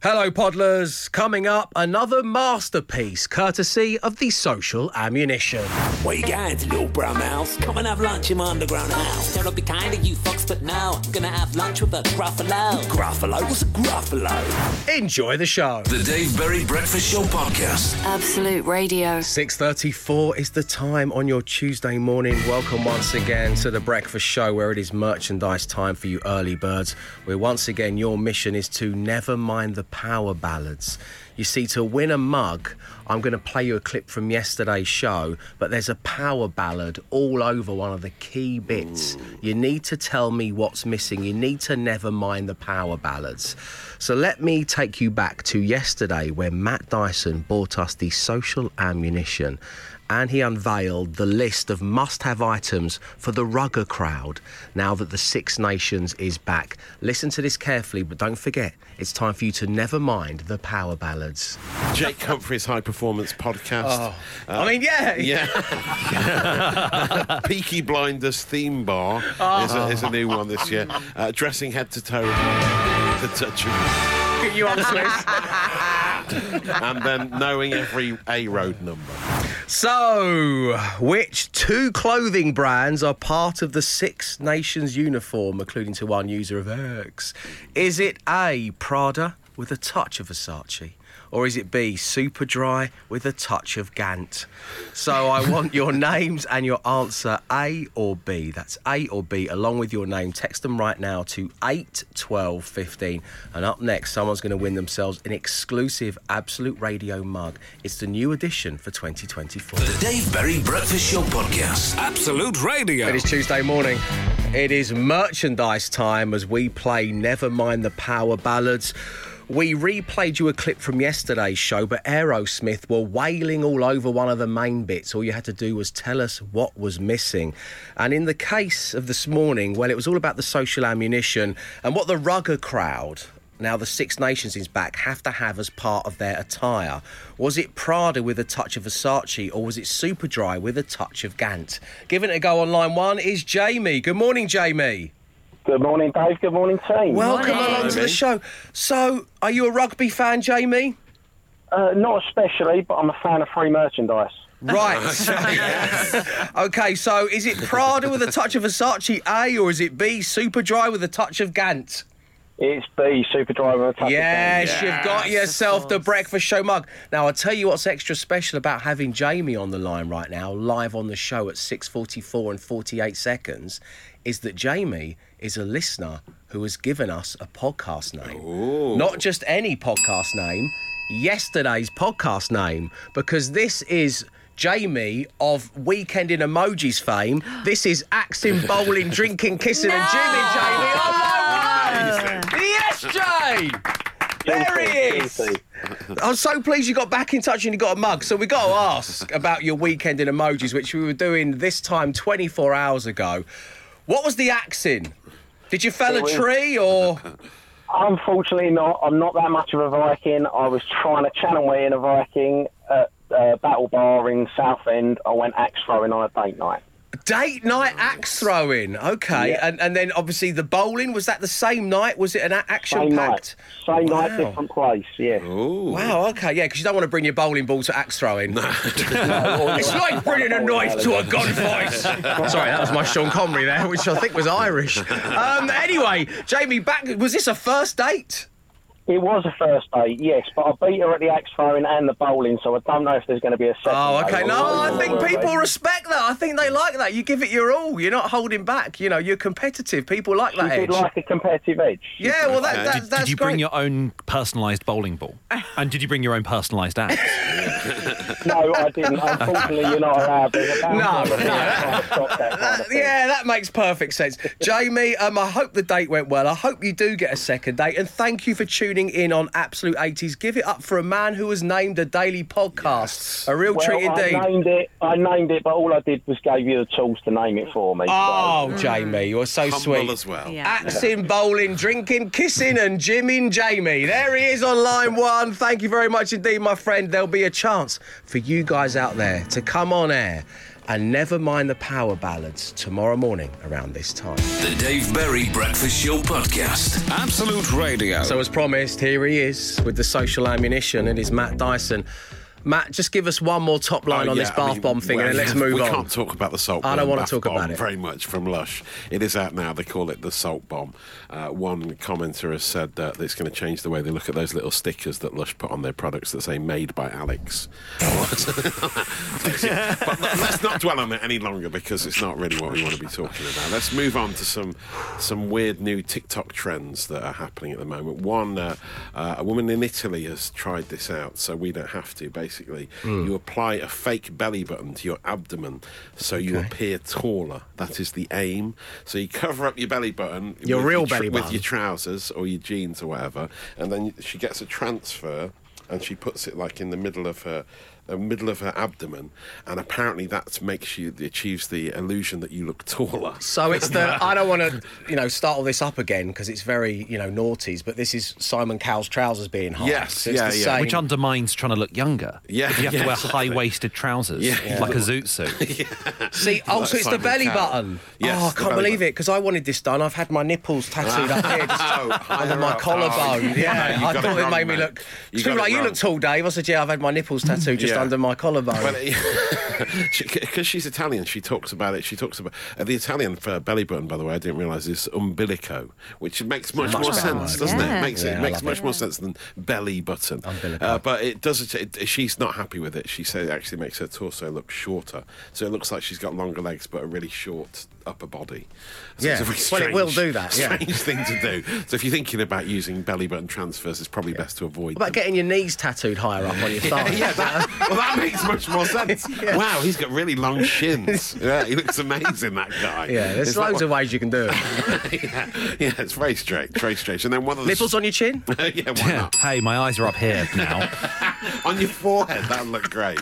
Hello, Podlers. Coming up, another masterpiece courtesy of the social ammunition. Where you going, little brown mouse? Come and have lunch in my underground house. That'll be kind of you fucks, but no, I'm gonna have lunch with a Gruffalo. Gruffalo? What's a Gruffalo? Enjoy the show. The Dave Berry Breakfast Show Podcast. Absolute Radio. 6.34 is the time on your Tuesday morning. Welcome once again to the breakfast show where it is merchandise time for you early birds. Where once again your mission is to never mind the power ballads. You see, to win a mug, I'm going to play you a clip from yesterday's show, but there's a power ballad all over one of the key bits. You need to tell me what's missing. You need to never mind the power ballads. So let me take you back to yesterday when Matt Dyson bought us the social ammunition and he unveiled the list of must have items for the rugger crowd now that the Six Nations is back. Listen to this carefully, but don't forget, it's time for you to never mind the power ballads. Jake Humphrey's High Performance Podcast. I mean, yeah. Yeah. Peaky Blinders theme bar is, a, is a new one this year. Uh, dressing head to toe. The touch of, you on, Swiss. and then knowing every A road number. So, which two clothing brands are part of the Six Nations uniform, according to one user of X? Is it A, Prada with a touch of Versace? Or is it B, super dry with a touch of Gant? So I want your names and your answer, A or B. That's A or B, along with your name. Text them right now to 8 12 15. And up next, someone's going to win themselves an exclusive Absolute Radio mug. It's the new edition for 2024. The Dave Berry Breakfast Show Podcast. Absolute Radio. It is Tuesday morning. It is merchandise time as we play Never Mind the Power Ballads. We replayed you a clip from yesterday's show, but Aerosmith were wailing all over one of the main bits. All you had to do was tell us what was missing. And in the case of this morning, well, it was all about the social ammunition and what the rugger crowd now the Six Nations is back have to have as part of their attire. Was it Prada with a touch of Versace or was it Superdry with a touch of Gant? Giving it a go on line one is Jamie. Good morning, Jamie. Good morning, Dave. Good morning, team. Welcome Morning. along to the show. So, are you a rugby fan, Jamie? Uh, not especially, but I'm a fan of free merchandise. Right. okay, so is it Prada with a touch of Versace A or is it B, Superdry with a touch of Gant? It's B, Super Driver. Attack Yes, Again. you've got yourself the breakfast show mug. Now, I'll tell you what's extra special about having Jamie on the line right now, live on the show at 6:44 and 48 seconds, is that Jamie is a listener who has given us a podcast name. Not just any podcast name, yesterday's podcast name, because this is Jamie of Weekend in Emojis fame. This is Axing, Bowling, Drinking, Kissing, and Jimming, Jamie. Oh, my word! Yes, Jay! There he is! I'm so pleased you got back in touch and you got a mug. So we got to ask about your weekend in emojis, which we were doing this time 24 hours ago. What was the axing? Did you fell a was- tree or? Unfortunately, not. I'm not that much of a Viking. I was trying to channel me in a Viking at uh, Battle Bar in Southend. I went axe throwing on a date night. Date night axe throwing. Okay. Yeah. And, and then obviously the bowling, was that the same night? Was it an action Same night. packed? Same night, Wow. different place. Yeah. Ooh. Wow, okay, yeah, because you don't want to bring your bowling ball to axe throwing. It's like bringing a knife to a gunfight. Sorry, that was my Sean Connery there, which I think was Irish. Um, anyway, Jamie, back. Was this a first date? It was a first date, yes, but I beat her at the axe throwing and the bowling, so I don't know if there's going to be a second. Oh, okay. I'm No, I think really. people respect that. I think they like that. You give it your all. You're not holding back. You know, you're competitive. People like that You edge. like a competitive edge. yeah, well, that, Okay. that, Did- Did, that's did you great. bring your own personalised bowling ball? And did you bring your own personalised axe? No, I didn't. Unfortunately, you're not allowed. There's a ban No, no. That kind That- of yeah, that makes perfect sense. Jamie, um, I hope the date went well. I hope you do get a second date. And thank you for tuning in on Absolute 80s. Give it up for a man who was named a daily podcast. A real Well, treat indeed. I named it. I named it, but all I did was gave you the tools to name it for me. Oh, mm. Jamie, you're so Humble sweet. as well. Axing, bowling, drinking, kissing, and Jimming Jamie. There he is on line one. Thank you very much indeed, my friend. There'll be a chance for you guys out there to come on air and never mind the power ballads tomorrow morning around this time. The Dave Berry Breakfast Show Podcast. Absolute Radio. So, as promised, here he is with the social ammunition. It is Matt Dyson. Matt, just give us one more top line Oh, on yeah, this I bath mean, bomb thing, well, and then let's move we on. We can't talk about the salt. Bomb. I don't wanna talk about it. very much from Lush. It is out now. They call it the salt bomb. Uh, one commenter has said that it's going to change the way they look at those little stickers that Lush put on their products that say "Made by Alex." but let- let's not dwell on it any longer because it's not really what we want to be talking about. Let's move on to some some weird new TikTok trends that are happening at the moment. One, uh, uh, a woman in Italy has tried this out, so we don't have to. Basically, Hmm. you apply a fake belly button to your abdomen, so you appear taller. That is the aim. So you cover up your belly button, Your real tr- belly with your trousers or your jeans or whatever, and then she gets a transfer. And she puts it like in the middle of her, the middle of her abdomen, and apparently that makes you achieves the illusion that you look taller. So it's the I don't want to you know start all this up again because it's very you know naughties, but this is Simon Cowell's trousers being high. Yes, So yeah, yeah. same- Which undermines trying to look younger. Yeah, If you have yeah, to wear exactly. high waisted trousers, Yeah. like a zoot suit. See, oh, so it's the belly Cowell. button. Yes, oh, I can't believe button. it because I wanted this done. I've had my nipples tattooed up here, just Oh, under my up. Oh, collarbone. Oh, yeah, you I thought it, wrong, made me look. You too got it right. You look tall, Dave. I said, yeah, I've had my nipples tattooed just Yeah. under my collarbone. Because she's Italian, she talks about it. She talks about uh, the Italian for belly button. By the way, I didn't realise is umbilico, which makes much, Much more sense, word. doesn't it? Yeah. it? Makes Yeah, it makes much it. more sense than belly button. Umbilico. Uh, but it does. It, it, she's not happy with it. She said it actually makes her torso look shorter, so it looks like she's got longer legs but a really short upper body. So Yeah. it's a very Well, it will do that, yeah. Strange thing to do. So if you're thinking about using belly button transfers, it's probably best to avoid. What about them. getting your knees tattooed higher up on your thigh? yeah, that, well, that makes much more sense. Wow, he's got really long shins. Yeah, he looks amazing, that guy. Yeah, there's Is loads what- of ways you can do it. yeah, yeah, it's very strange, very strange. And then one of the Nipples on your chin? yeah, why not? hey, my eyes are up here now. on your forehead, that would look great.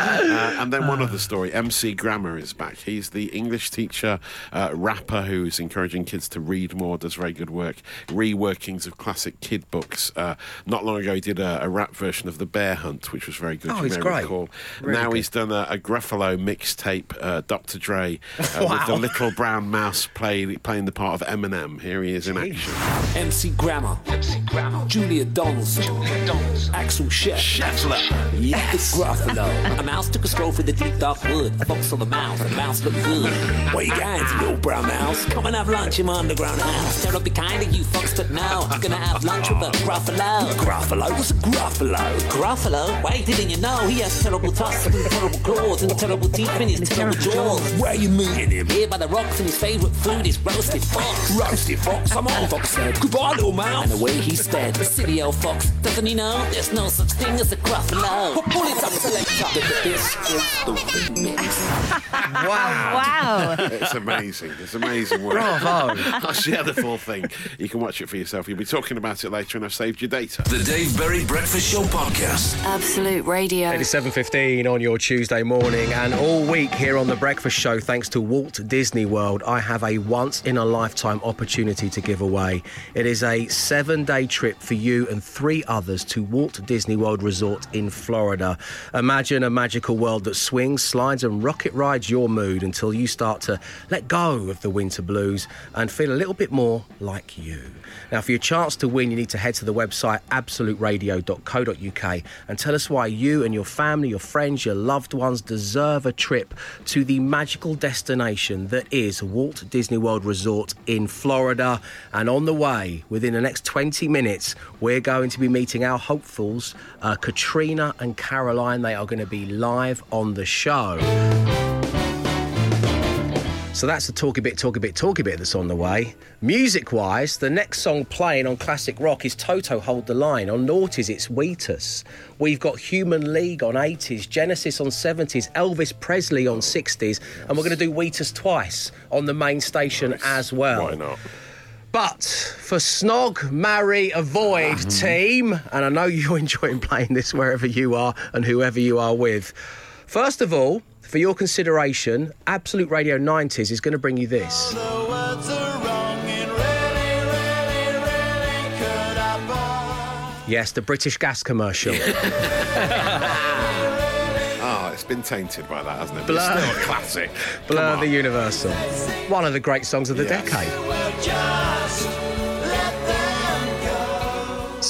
Uh, and then one other story: MC Grammar is back. He's the English teacher, uh, rapper who's encouraging kids to read more. Does very good work. Reworkings of classic kid books. Uh, not long ago, he did a, a rap version of The Bear Hunt, which was very good. Oh, you he's may great. recall. Really now good. he's done a, a Gruffalo mixtape, uh, Dr. Dre, uh, with the little brown mouse play, playing the part of Eminem. Here he is in action. MC Grammar. Julia Donaldson. Axel Chef. Scheffler. Yes. Gruffalo. Mouse took a stroll through the deep dark wood. A fox on the mouse. The mouse looked good. What you you little brown mouse? Come and have lunch in my underground house. Tell be kind of you fucks, but no. I'm gonna have lunch with a Gruffalo. Gruffalo? What's a Gruffalo? Gruffalo? Wait, didn't you know? He has terrible tusks and terrible claws and terrible teeth in his terrible jaws. Where you meeting him? Here by the rocks and his favourite food is roasted fox. Roasted fox? I'm on, fox said. Goodbye, little mouse. And away he sped. The silly old fox. Doesn't he know there's no such thing as a Gruffalo? Pull it up, selector. This is the remix. Wow. Wow. It's amazing. It's amazing work. Bravo. I'll share the full thing. You can watch it for yourself. You'll be talking about it later, and I've saved your data. The Dave Berry Breakfast Show Podcast. Absolute Radio. It is 7.15 on your Tuesday morning and all week here on The Breakfast Show, thanks to Walt Disney World, I have a once-in-a-lifetime opportunity to give away. It is a seven-day trip for you and three others to Walt Disney World Resort in Florida. Imagine a magical world that swings, slides and rocket rides your mood until you start to let go of the winter blues and feel a little bit more like you. Now, for your chance to win, you need to head to the website absoluteradio.co.uk and tell us why you and your family, your friends, your loved ones deserve a trip to the magical destination that is Walt Disney World Resort in Florida. And on the way, within the next 20 minutes, we're going to be meeting our hopefuls, uh, Katrina and Caroline. They are going to be live on the show. So that's the talky bit, talky bit, talky bit that's on the way. Music wise, the next song playing on classic rock is Toto Hold the Line. On noughties, it's Wheatus. We've got Human League on 80s, Genesis on 70s, Elvis Presley on 60s, and we're going to do Wheatus twice on the main station as well. Why not? But for Snog, Marry, Avoid mm-hmm. team, and I know you're enjoying playing this wherever you are and whoever you are with. First of all, for your consideration, Absolute Radio 90s is going to bring you this. Yes, the British gas commercial. Oh, it's been tainted by that, hasn't it? Blur. It's still a classic. Come Blur on. the Universal. One of the great songs of the Yes. decade.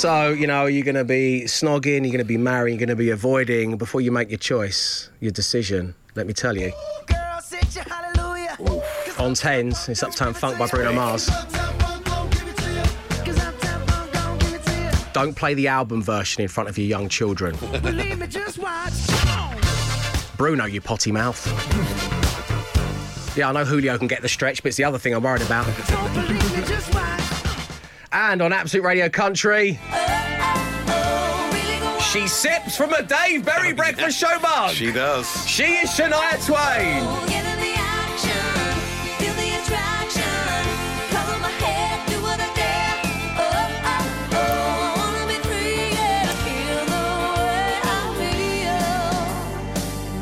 So, you know, you're going to be snogging, you're going to be marrying, you're going to be avoiding. Before you make your choice, your decision, let me tell you. On tens, it's Uptown Funk by Bruno Mars. Don't play the album version in front of your young children. Bruno, you potty mouth. Yeah, I know Julio can get the stretch, but it's the other thing I'm worried about. And on Absolute Radio Country, she sips from a Dave Berry breakfast show mug. She does. She is Shania Twain.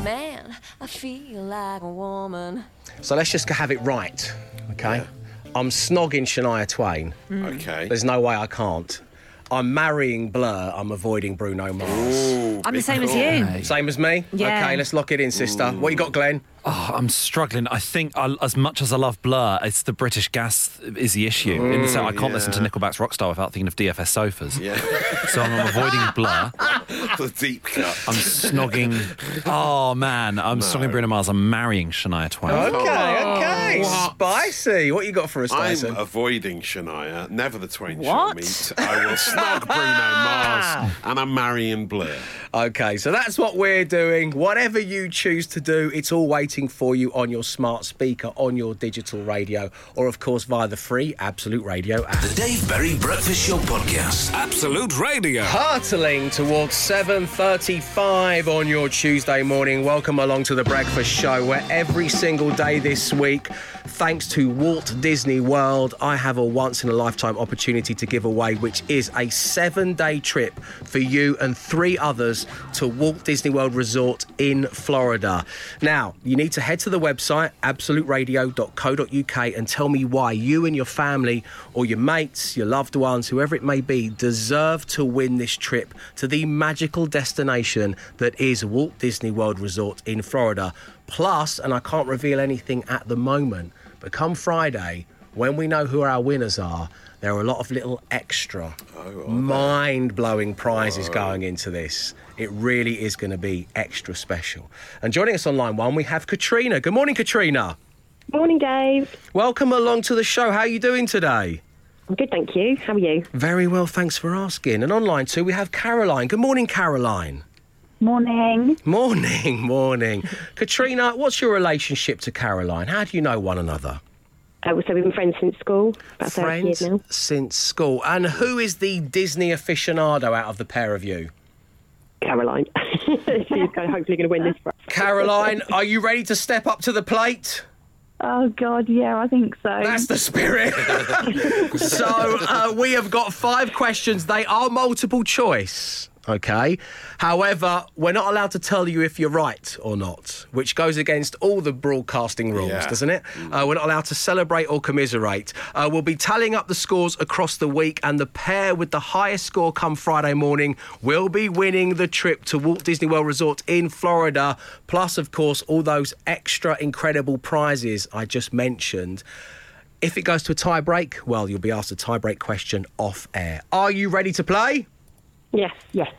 Man, I feel like a woman. So let's just have it right, okay? I'm snogging Shania Twain. Okay. There's no way I can't. I'm marrying Blur. I'm avoiding Bruno Mars. I'm the same as you. Same as me? Yeah. Okay, let's lock it in, sister. What you got, Glenn? Oh, I'm struggling. I think I, as much as I love Blur, it's the British gas is the issue. in the sense, I can't listen to. Nickelback's Rockstar without thinking of DFS sofas. Yeah. So I'm avoiding Blur. the deep cut. I'm snogging. Oh man, I'm snogging Bruno Mars. I'm marrying Shania Twain. Okay, okay. Spicy. What you got for us, I'm avoiding Shania. Never the twain shall meet. I will snog Bruno Mars, ah. and I'm marrying Blur. Okay, so that's what we're doing. Whatever you choose to do, it's all waiting for you on your smart speaker, on your digital radio, or of course via the free Absolute Radio app. The Dave Berry Breakfast Show Podcast. Absolute Radio. Hurtling towards 7.35 on your Tuesday morning. Welcome along to the Breakfast Show, where every single day this week, thanks to Walt Disney World, I have a once-in-a-lifetime opportunity to give away, which is a seven-day trip for you and three others to Walt Disney World Resort in Florida. Now, you need to head to the website, absoluteradio.co.uk, and tell me why you and your family or your mates, your loved ones, whoever it may be, deserve to win this trip to the magical destination that is Walt Disney World Resort in Florida. Plus, and I can't reveal anything at the moment, but come Friday, when we know who our winners are, there are a lot of little extra mind blowing prizes going into this. It really is going to be extra special. And joining us on line one, we have Katrina. Good morning, Katrina. Morning, Dave. Welcome along to the show. How are you doing today? I'm good, thank you. How are you? Very well, thanks for asking. And online too, we have Caroline. Good morning, Caroline. Morning. Morning, morning. Katrina, what's your relationship to Caroline? How do you know one another? Uh, so we've been friends since school, about 30 years Friends now. since school. And who is the Disney aficionado out of the pair of you? Caroline. She's hopefully going to win this for us. Caroline, are you ready to step up to the plate? Oh God, yeah, I think so. That's the spirit. so uh, we have got five questions. They are multiple choice. Okay. However, we're not allowed to tell you if you're right or not, which goes against all the broadcasting rules, Yeah. doesn't it? Uh, we're not allowed to celebrate or commiserate. Uh, we'll be tallying up the scores across the week, and the pair with the highest score come Friday morning will be winning the trip to Walt Disney World Resort in Florida. Plus, of course, all those extra incredible prizes I just mentioned. If it goes to a tie break, well, you'll be asked a tie break question off air. Are you ready to play? Yes. Yes.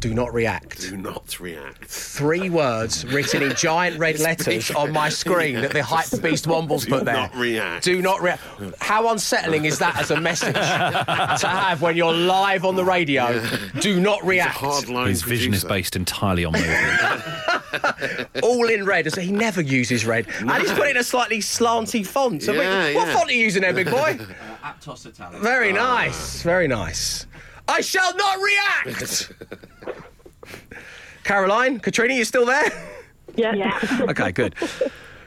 Do not react. Do not react. Three words written in giant red letters on my screen that the hype beast Womble's put there. Do not react. Do not react. How unsettling is that as a message to have when you're live on the radio? Do not It's a react. hard line. His vision is based entirely on movement. All in red. So he never uses red. And he's put it in a slightly slanty font. So we- what yeah. font are you using there, big boy? Aptos Italian. Very ah. nice. Very nice. I shall not react. Caroline, Katrina, you still there? Yeah. Okay, good.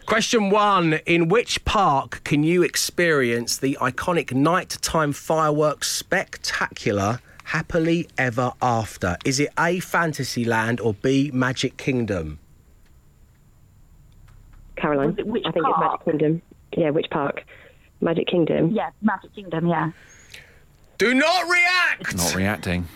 Question one In which park can you experience the iconic nighttime fireworks spectacular happily ever after? Is it A, Fantasyland or B, Magic Kingdom? Caroline. Was it which I think it's Magic? Kingdom. Yeah, which park? Magic Kingdom. Yeah, Magic Kingdom. Yeah. Do not react! Not reacting.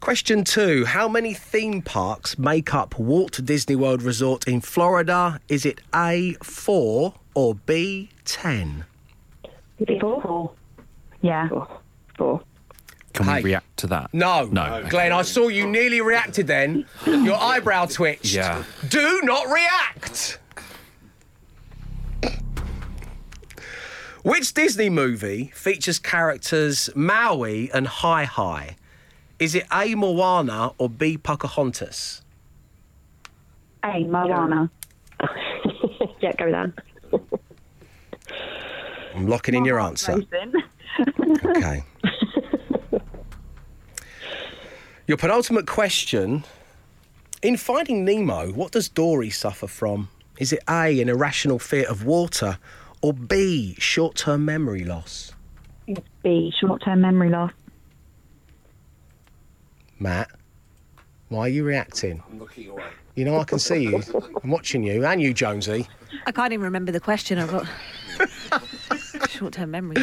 Question two How many theme parks make up Walt Disney World Resort in Florida? Is it A, four or B, ten? Four. Yeah. Four. Can Hey. we react to that? No. No. Glenn, I saw you nearly reacted then. Your eyebrow twitched. Yeah. Do not react. Which Disney movie features characters Maui and Heihei? Is it A. Moana or B. Pocahontas? A. Moana. yeah, go with that. I'm locking in your answer. Okay. Your penultimate question. In Finding Nemo, what does Dory suffer from? Is it A, an irrational fear of water, or B, short term memory loss? It's B. Short-term memory loss. Matt, why are you reacting? I'm looking away. You know, I can see you. I'm watching you, and you, Jonesy. I can't even remember the question. I've got short-term memory.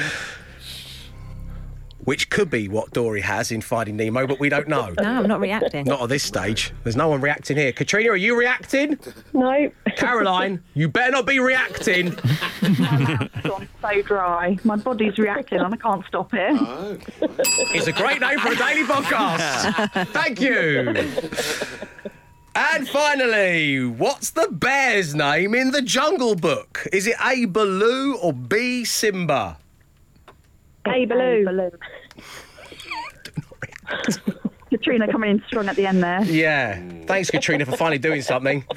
Which could be what Dory has in Finding Nemo, but we don't know. No, I'm not reacting. Not at this stage. There's no one reacting here. Katrina, are you reacting? No. Caroline, you better not be reacting. gone so dry. My body's reacting and I can't stop it. It's a great name for a daily podcast. Thank you. And finally, what's the bear's name in the Jungle Book? Is it A. Baloo or B. Simba? Hey, Baloo. Baloo. Katrina coming in strong at the end there. Yeah. Thanks, Katrina, for finally doing something.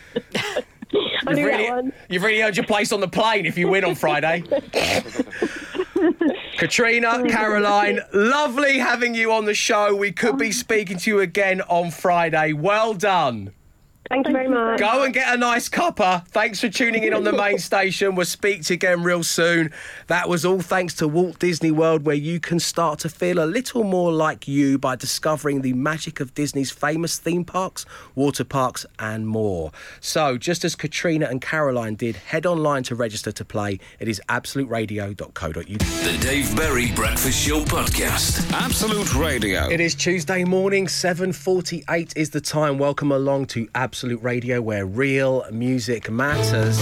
I You've knew really, that one. you've really earned your place on the plane if you win on Friday. Katrina, Caroline, lovely having you on the show. We could be speaking to you again on Friday. Well done. Thank you very much. Go and get a nice cuppa. Thanks for tuning in on the main station. We'll speak to you again real soon. That was all thanks to Walt Disney World, where you can start to feel a little more like you by discovering the magic of Disney's famous theme parks, water parks, and more. So, just as Katrina and Caroline did, head online to register to play. It is absoluteradio.co.uk. The Dave Berry Breakfast Show Podcast. Absolute Radio. It is Tuesday morning, 7.48 is the time. Welcome along to Absolute Radio, where real music matters.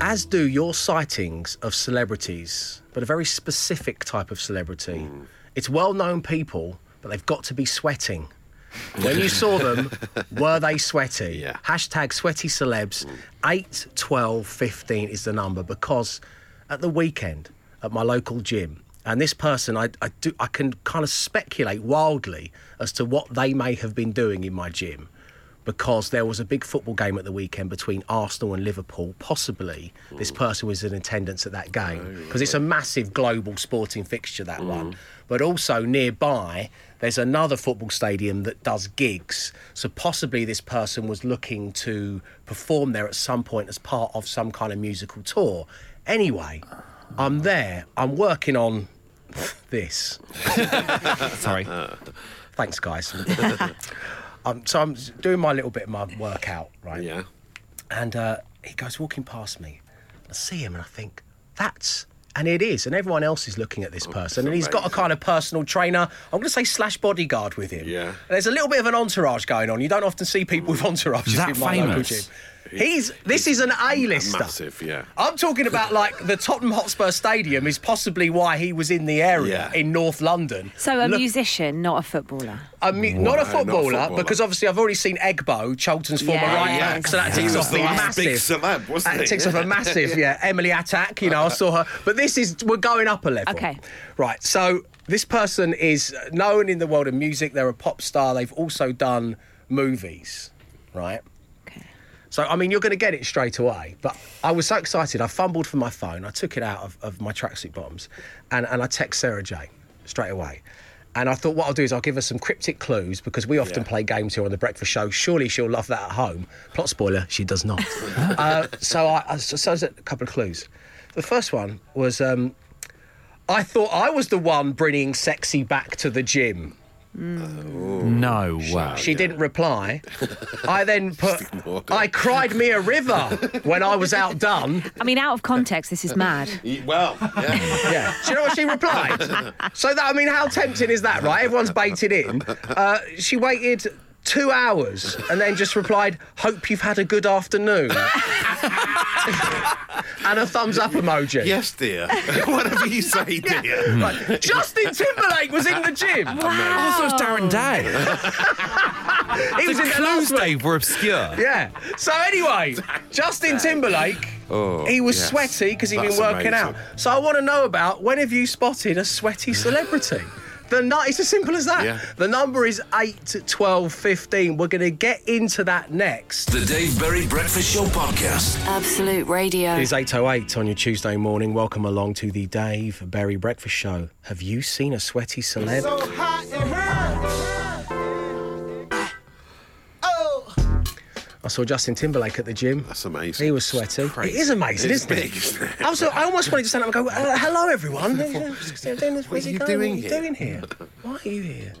As do your sightings of celebrities, but a very specific type of celebrity. Hmm. It's well-known people, but they've got to be sweating. When you saw them, were they sweaty? Yeah. Hashtag sweaty celebs. Hmm. 8, 12, 15 is the number because at the weekend at my local gym, and this person, I, I, do, I can kind of speculate wildly as to what they may have been doing in my gym because there was a big football game at the weekend between Arsenal and Liverpool. Possibly this person was in attendance at that game oh, because it's a massive global sporting fixture, that mm. one. But also nearby, there's another football stadium that does gigs. So possibly this person was looking to perform there at some point as part of some kind of musical tour. Anyway, I'm there, I'm working on this. Sorry. Thanks, guys. um, so I'm doing my little bit of my workout, right? Yeah. And uh, he goes walking past me. I see him and I think, that's. And it is. And everyone else is looking at this person. And he's got a kind of personal trainer, I'm going to say slash bodyguard with him. Yeah. And there's a little bit of an entourage going on. You don't often see people with entourages That in my local gym. He's this is an A-lister. Massive, yeah. I'm talking about like the Tottenham Hotspur Stadium is possibly why he was in the area Yeah. in North London. So a Look- musician, not a footballer. I mean, Wow, not a not a footballer, footballer. because obviously I've already seen Egbo, Cholton's former Yeah, right yeah. back, so that takes off the the big massive. celeb, wasn't that he? ticks off a massive, yeah. Emily Atack, you know, I saw her, but this is we're going up a level. Okay. right. So this person is known in the world of music. They're a pop star. They've also done movies, right? So, I mean, you're going to get it straight away. But I was so excited. I fumbled for my phone. I took it out of, of my tracksuit bottoms and, and I text Sarah J straight away. And I thought what I'll do is I'll give her some cryptic clues because we often Yeah. play games here on the breakfast show. Surely she'll love that at home. Plot spoiler, she does not. uh, so I, I so a couple of clues. The first one was um, I thought I was the one bringing sexy back to the gym. No way. She didn't reply. I then put, I cried me a river when I was outdone. I mean, out of context, this is mad. Well, yeah. Yeah. Do you know what she replied? So that I mean, how tempting is that, right? Everyone's baited in. Uh, she waited two hours and then just replied, "Hope you've had a good afternoon." and a thumbs up emoji. yes, dear. Whatever you say, dear. Like, Justin Timberlake was in the gym. Oh, so it's Darren Day. He was the in there clues, last week. Dave, were obscure. Yeah. So anyway, Justin Timberlake. Oh, he was yes. sweaty because he'd been That's working out. So I want to know about when have you spotted a sweaty celebrity? The nu- it's as simple as that. Yeah. The number is 8 12 15. We're going to get into that next. The Dave Berry Breakfast Show podcast. Absolute Radio. It is 8.08 on your Tuesday morning. Welcome along to the Dave Berry Breakfast Show. Have you seen a sweaty celeb? I saw Justin Timberlake at the gym. That's amazing. He was sweaty. crazy. It is amazing, It's isn't big, it? isn't it? I, was, I almost wanted to stand up and go, uh, hello, everyone. What are you doing here? are you doing here? Why are you here?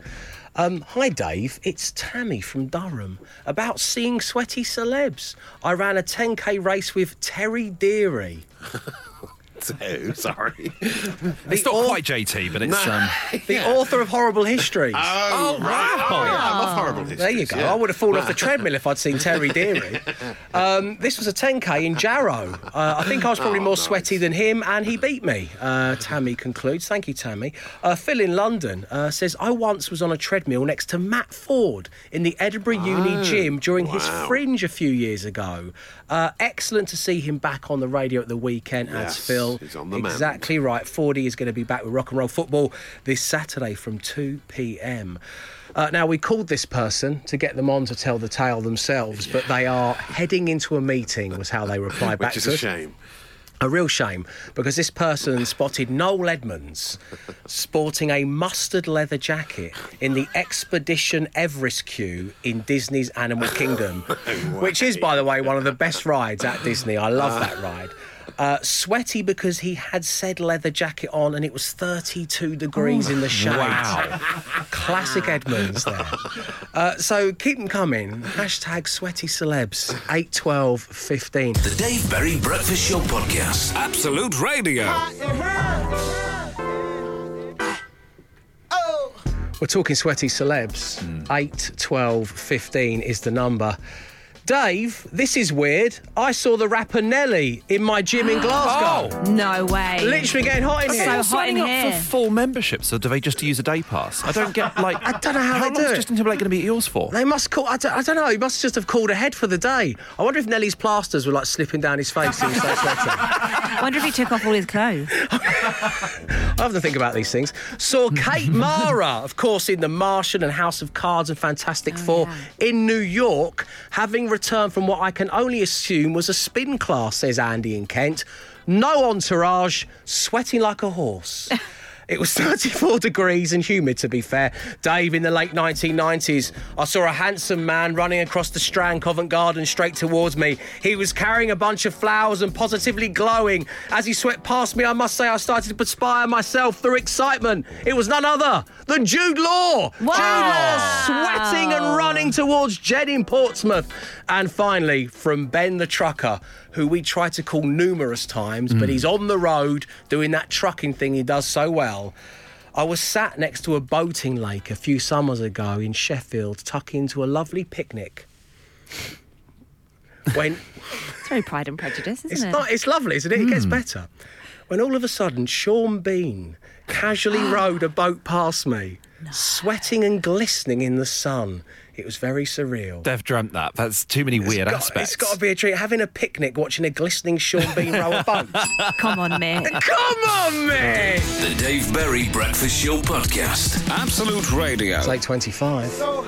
Um, hi, Dave. It's Tammy from Durham. About seeing sweaty celebs. I ran a 10k race with Terry Deary. Oh, sorry. It's not quite JT, but it's. Um, The author of Horrible Histories. Oh, right. Oh, yeah, I love horrible histories. There you go. yeah. I would have fallen off the treadmill if I'd seen Terry Deary. Um, this was a 10k in Jarrow. Uh, I think I was probably Oh, more nice. sweaty than him, and he beat me. Uh, Tammy concludes. Thank you, Tammy. Uh, Phil in London uh, says I once was on a treadmill next to Matt Forde in the Edinburgh Uni gym during his Oh, fringe a few years ago. Uh, excellent to see him back on the radio at the weekend. Yes, Phil. he's on the exactly right. Fordy is going to be back with rock and roll football this Saturday from 2 p.m. Uh, now, we called this person to get them on to tell the tale themselves, but they are heading into a meeting, was how they replied back Which is a us. shame. A real shame because this person spotted Noel Edmonds sporting a mustard leather jacket in the Expedition Everest queue in Disney's Animal Kingdom, which is, by the way, one of the best rides at Disney. I love that ride. Uh, sweaty because he had said leather jacket on and it was 32 degrees in the shade. Wow. Classic Edmonds there. Uh, so keep them coming. Hashtag sweaty celebs. 8, 12, 15. The Dave Berry Breakfast Show podcast. Absolute Radio. We're talking sweaty celebs. 8, 12, 15 is the number. Dave, this is weird. I saw the rapper Nelly in my gym in Glasgow. Oh. No way. Literally getting hot in here. So here. hot in signing up here. for full membership, so do they just use a day pass? I don't get like. I don't know how they long do is. Justin Timberlake going to be at yours for? They must call. I don't, I don't know. He must just have called ahead for the day. I wonder if Nelly's plasters were like slipping down his face. He was so sweaty. I wonder if he took off all his clothes. I have to think about these things. Saw Kate Mara, of course, in The Martian and House of Cards and Fantastic oh, Four in New York, having returned from what I can only assume was a spin class, says Andy in Kent. No entourage, sweating like a horse. It was 34 degrees and humid, to be fair. Dave, in the late 1990s, I saw a handsome man running across the Strand Covent Garden straight towards me. He was carrying a bunch of flowers and positively glowing. As he swept past me, I must say I started to perspire myself through excitement. It was none other than Jude Law. Jude Law sweating and running towards Jed in Portsmouth. And finally, from Ben the Trucker, who we tried to call numerous times, but hmm. he's on the road doing that trucking thing he does so well. I was sat next to a boating lake a few summers ago in Sheffield, tucking into a lovely picnic. When It's very Pride and Prejudice, isn't it's it? not, it's lovely, isn't it? It gets hmm. better. When all of a sudden Sean Bean casually rowed a boat past me, sweating and glistening in the sun. It was very surreal. Dev dreamt that. That's too many weird Got- aspects. It's got to be a treat. Having a picnic, watching a glistening Sean Bean row a boat. Come on, Mick. Come on, man! The Dave Berry Breakfast Show podcast. Absolute Radio. It's 8.25. So,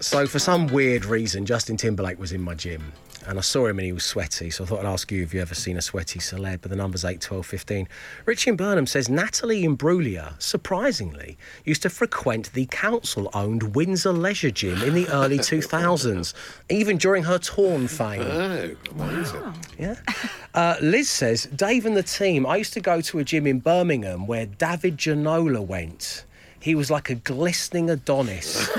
for some weird reason, Justin Timberlake was in my gym and I saw him and he was sweaty. So, I thought I'd ask you if you ever seen a sweaty celeb. But the number's 8, 12, 15. Richie in Burnham says Natalie Imbruglia, surprisingly, used to frequent the council owned Windsor Leisure Gym in the early 2000s, even during her torn fame. Oh, amazing. Yeah. Uh, Liz says, Dave and the team, I used to go to a gym in Birmingham where David Ginola went. He was like a glistening Adonis.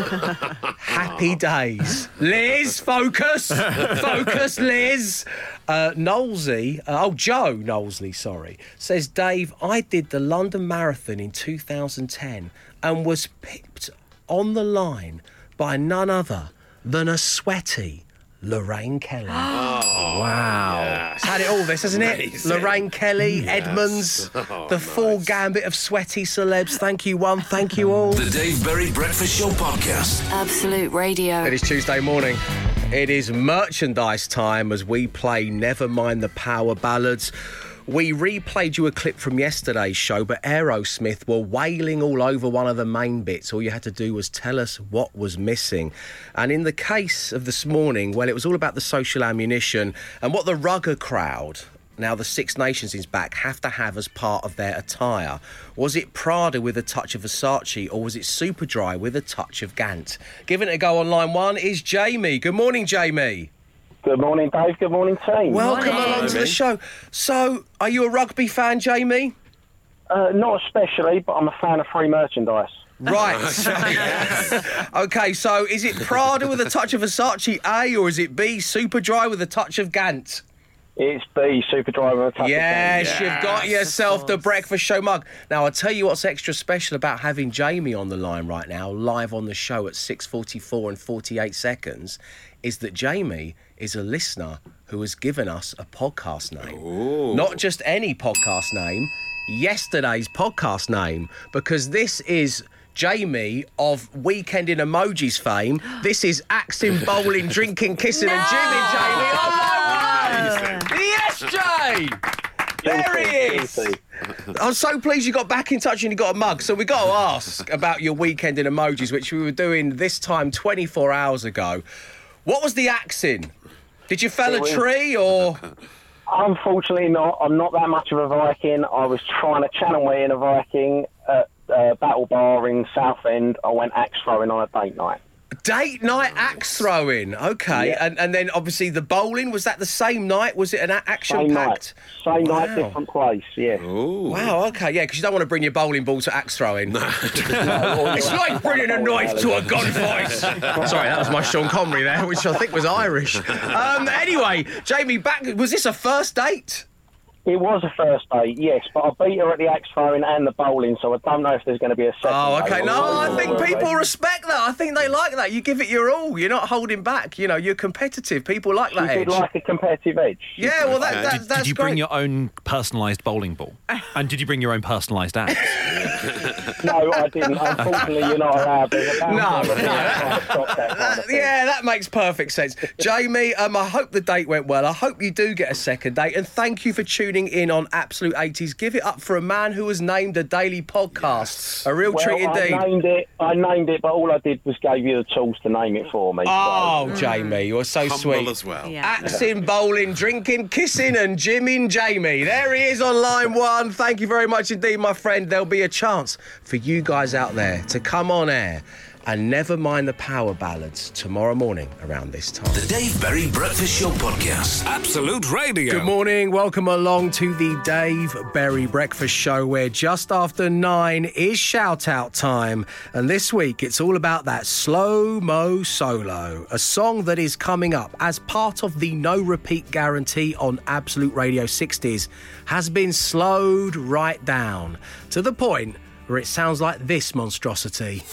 Happy days. Liz, focus. focus, Liz. Uh, Knowlesy, uh, oh, Joe Knowlesley, sorry, says, Dave, I did the London Marathon in 2010 and was picked on the line by none other than a sweaty Lorraine Kelly. Oh, wow. It's had it all, this, hasn't it? Lorraine Kelly, Yes. Edmonds, Oh, the full gambit of sweaty celebs. Thank you, one. Thank you all. The Dave Berry Breakfast Show Podcast. Absolute Radio. It is Tuesday morning. It is merchandise time as we play Never Mind the Power Ballads. We replayed you a clip from yesterday's show, but Aerosmith were wailing all over one of the main bits. All you had to do was tell us what was missing. And in the case of this morning, well, it was all about the social ammunition and what the rugger crowd now the Six Nations is back have to have as part of their attire. Was it Prada with a touch of Versace or was it Superdry with a touch of Gant? Giving it a go on line one is Jamie. Good morning, Jamie. Good morning, Dave. Good morning, team. Welcome along to the show. So, are you a rugby fan, Jamie? Uh, not especially, but I'm a fan of free merchandise. Right. okay, so is it Prada with a touch of Versace A or is it B, Superdry with a touch of Gant? It's B, Super Driver. and Touch of Yes, you've got yourself the breakfast show mug. Now, I'll tell you what's extra special about having Jamie on the line right now, live on the show at 6:44 and 48 seconds, is that Jamie is a listener who has given us a podcast name. Not just any podcast name, yesterday's podcast name, because this is Jamie of Weekend in Emojis fame. This is axing, bowling, drinking, kissing, and Jimmy, Jamie. Oh my word! Yes, Jay! There he is. I'm so pleased you got back in touch and you got a mug. So we got to ask about your weekend in emojis, which we were doing this time 24 hours ago. What was the axing? Did you fell a was- tree or? Unfortunately, not. I'm not that much of a Viking. I was trying to channel me in a Viking at uh, Battle Bar in Southend. I went axe throwing on a date night. Date night axe throwing. Okay. Yeah. And, and then obviously the bowling, was that the same night? Was it an action Same night. packed? Same night, Wow. different place. Yeah. Wow, okay, yeah, because you don't want to bring your bowling ball to axe throwing. it's like bringing a knife to a gunfight. Sorry, that was my Sean Connery there, which I think was Irish. Um, anyway, Jamie, back was this a first date? It was a first date, yes, but I beat her at the axe throwing and the bowling, so I don't know if there's going to be a second. Oh, okay. No, I think people respect that. I think they like that. You give it your all. You're not holding back. You know, you're competitive. People like She that did edge. like a competitive edge. Yeah, well, that, that, Did, that's did you great. bring your own personalised bowling ball? and did you bring your own personalised axe? No, I didn't. Unfortunately, you're not allowed. No, no. trying to stop that That- yeah, that makes perfect sense. Jamie, um, I hope the date went well. I hope you do get a second date. And thank you for tuning in on Absolute 80s. Give it up for a man who was named a daily podcast. A real Well, treat indeed. I named it. I named it, but all I did was gave you the tools to name it for me. Oh, so. Jamie, you're so Humble sweet. as well. Yeah. Axing, bowling, drinking, kissing, and Jimming Jamie. There he is on line one. Thank you very much indeed, my friend. There'll be a chance for you guys out there to come on air and never mind the power ballads tomorrow morning around this time. The Dave Berry Breakfast Show Podcast. Absolute Radio. Good morning. Welcome along to the Dave Berry Breakfast Show, where just after nine is shout out time. And this week it's all about that slow mo solo, a song that is coming up as part of the no repeat guarantee on Absolute Radio 60s, has been slowed right down to the point where it sounds like this monstrosity.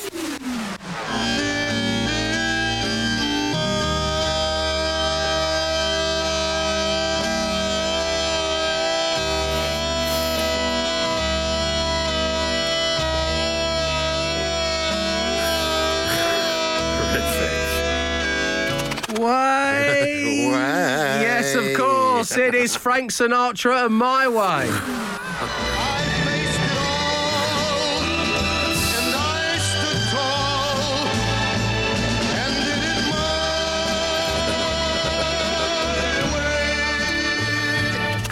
is Frank Sinatra and My Way.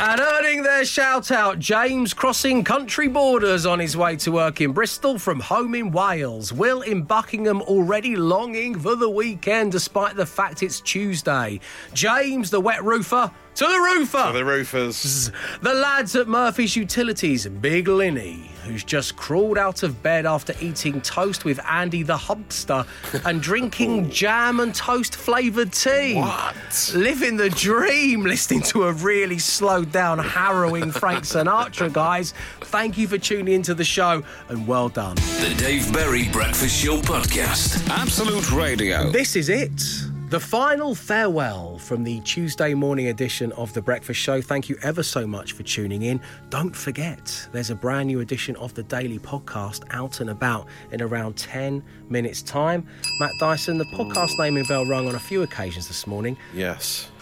And earning their shout out, James crossing country borders on his way to work in Bristol from home in Wales. Will in Buckingham already longing for the weekend despite the fact it's Tuesday. James, the wet roofer, to the roofer. To the roofers. The lads at Murphy's Utilities, Big Linny, who's just crawled out of bed after eating toast with Andy the Hubster and drinking jam and toast flavoured tea. What? Living the dream, listening to a really slowed down, harrowing Frank Sinatra, guys. Thank you for tuning into the show and well done. The Dave Berry Breakfast Show Podcast. Absolute Radio. This is it. The final farewell from the Tuesday morning edition of The Breakfast Show. Thank you ever so much for tuning in. Don't forget, there's a brand new edition of the Daily Podcast out and about in around 10 minutes' time. Matt Dyson, the podcast naming bell rung on a few occasions this morning, Yes.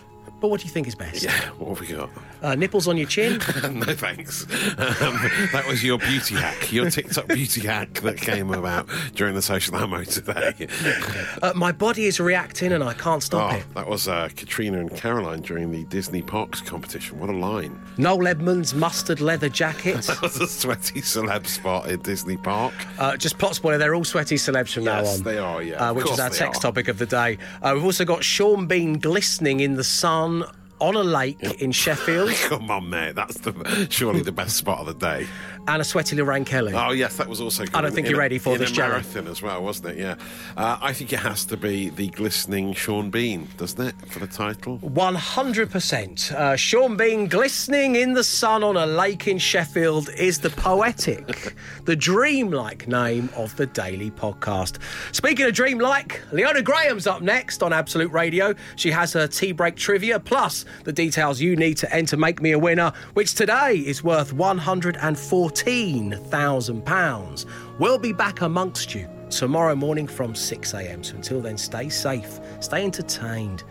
But what do you think is best? Yeah, what have we got? Uh, nipples on your chin? no thanks. Um, that was your beauty hack, your TikTok beauty hack that came about during the social ammo today. Uh, my body is reacting and I can't stop Oh, it. that was uh, Katrina and Caroline during the Disney Parks competition. What a line. Noel Edmonds' mustard leather jacket. That was a sweaty celeb spot in Disney Park. Uh, just plot spoiler, they're all sweaty celebs from Yes, now on. they are, yeah. Uh, which is our text are. topic of the day. Uh, we've also got Sean Bean glistening in the sun on a lake in Sheffield Come on, mate. That's the surely the best spot of the day. And a sweaty Lorraine Kelly. Oh yes, that was also. Good I don't think in you're a- ready for in this, a marathon as well, wasn't it? Yeah, uh, I think it has to be the glistening Sean Bean, doesn't it, for the title? 100%. Uh, Sean Bean glistening in the sun on a lake in Sheffield is the poetic, the dreamlike name of the daily podcast. Speaking of dreamlike, Leona Graham's up next on Absolute Radio. She has her tea break trivia plus the details you need to enter Make Me a Winner, which today is worth £114,000. We'll be back amongst you tomorrow morning from 6am. So until then, stay safe, stay entertained.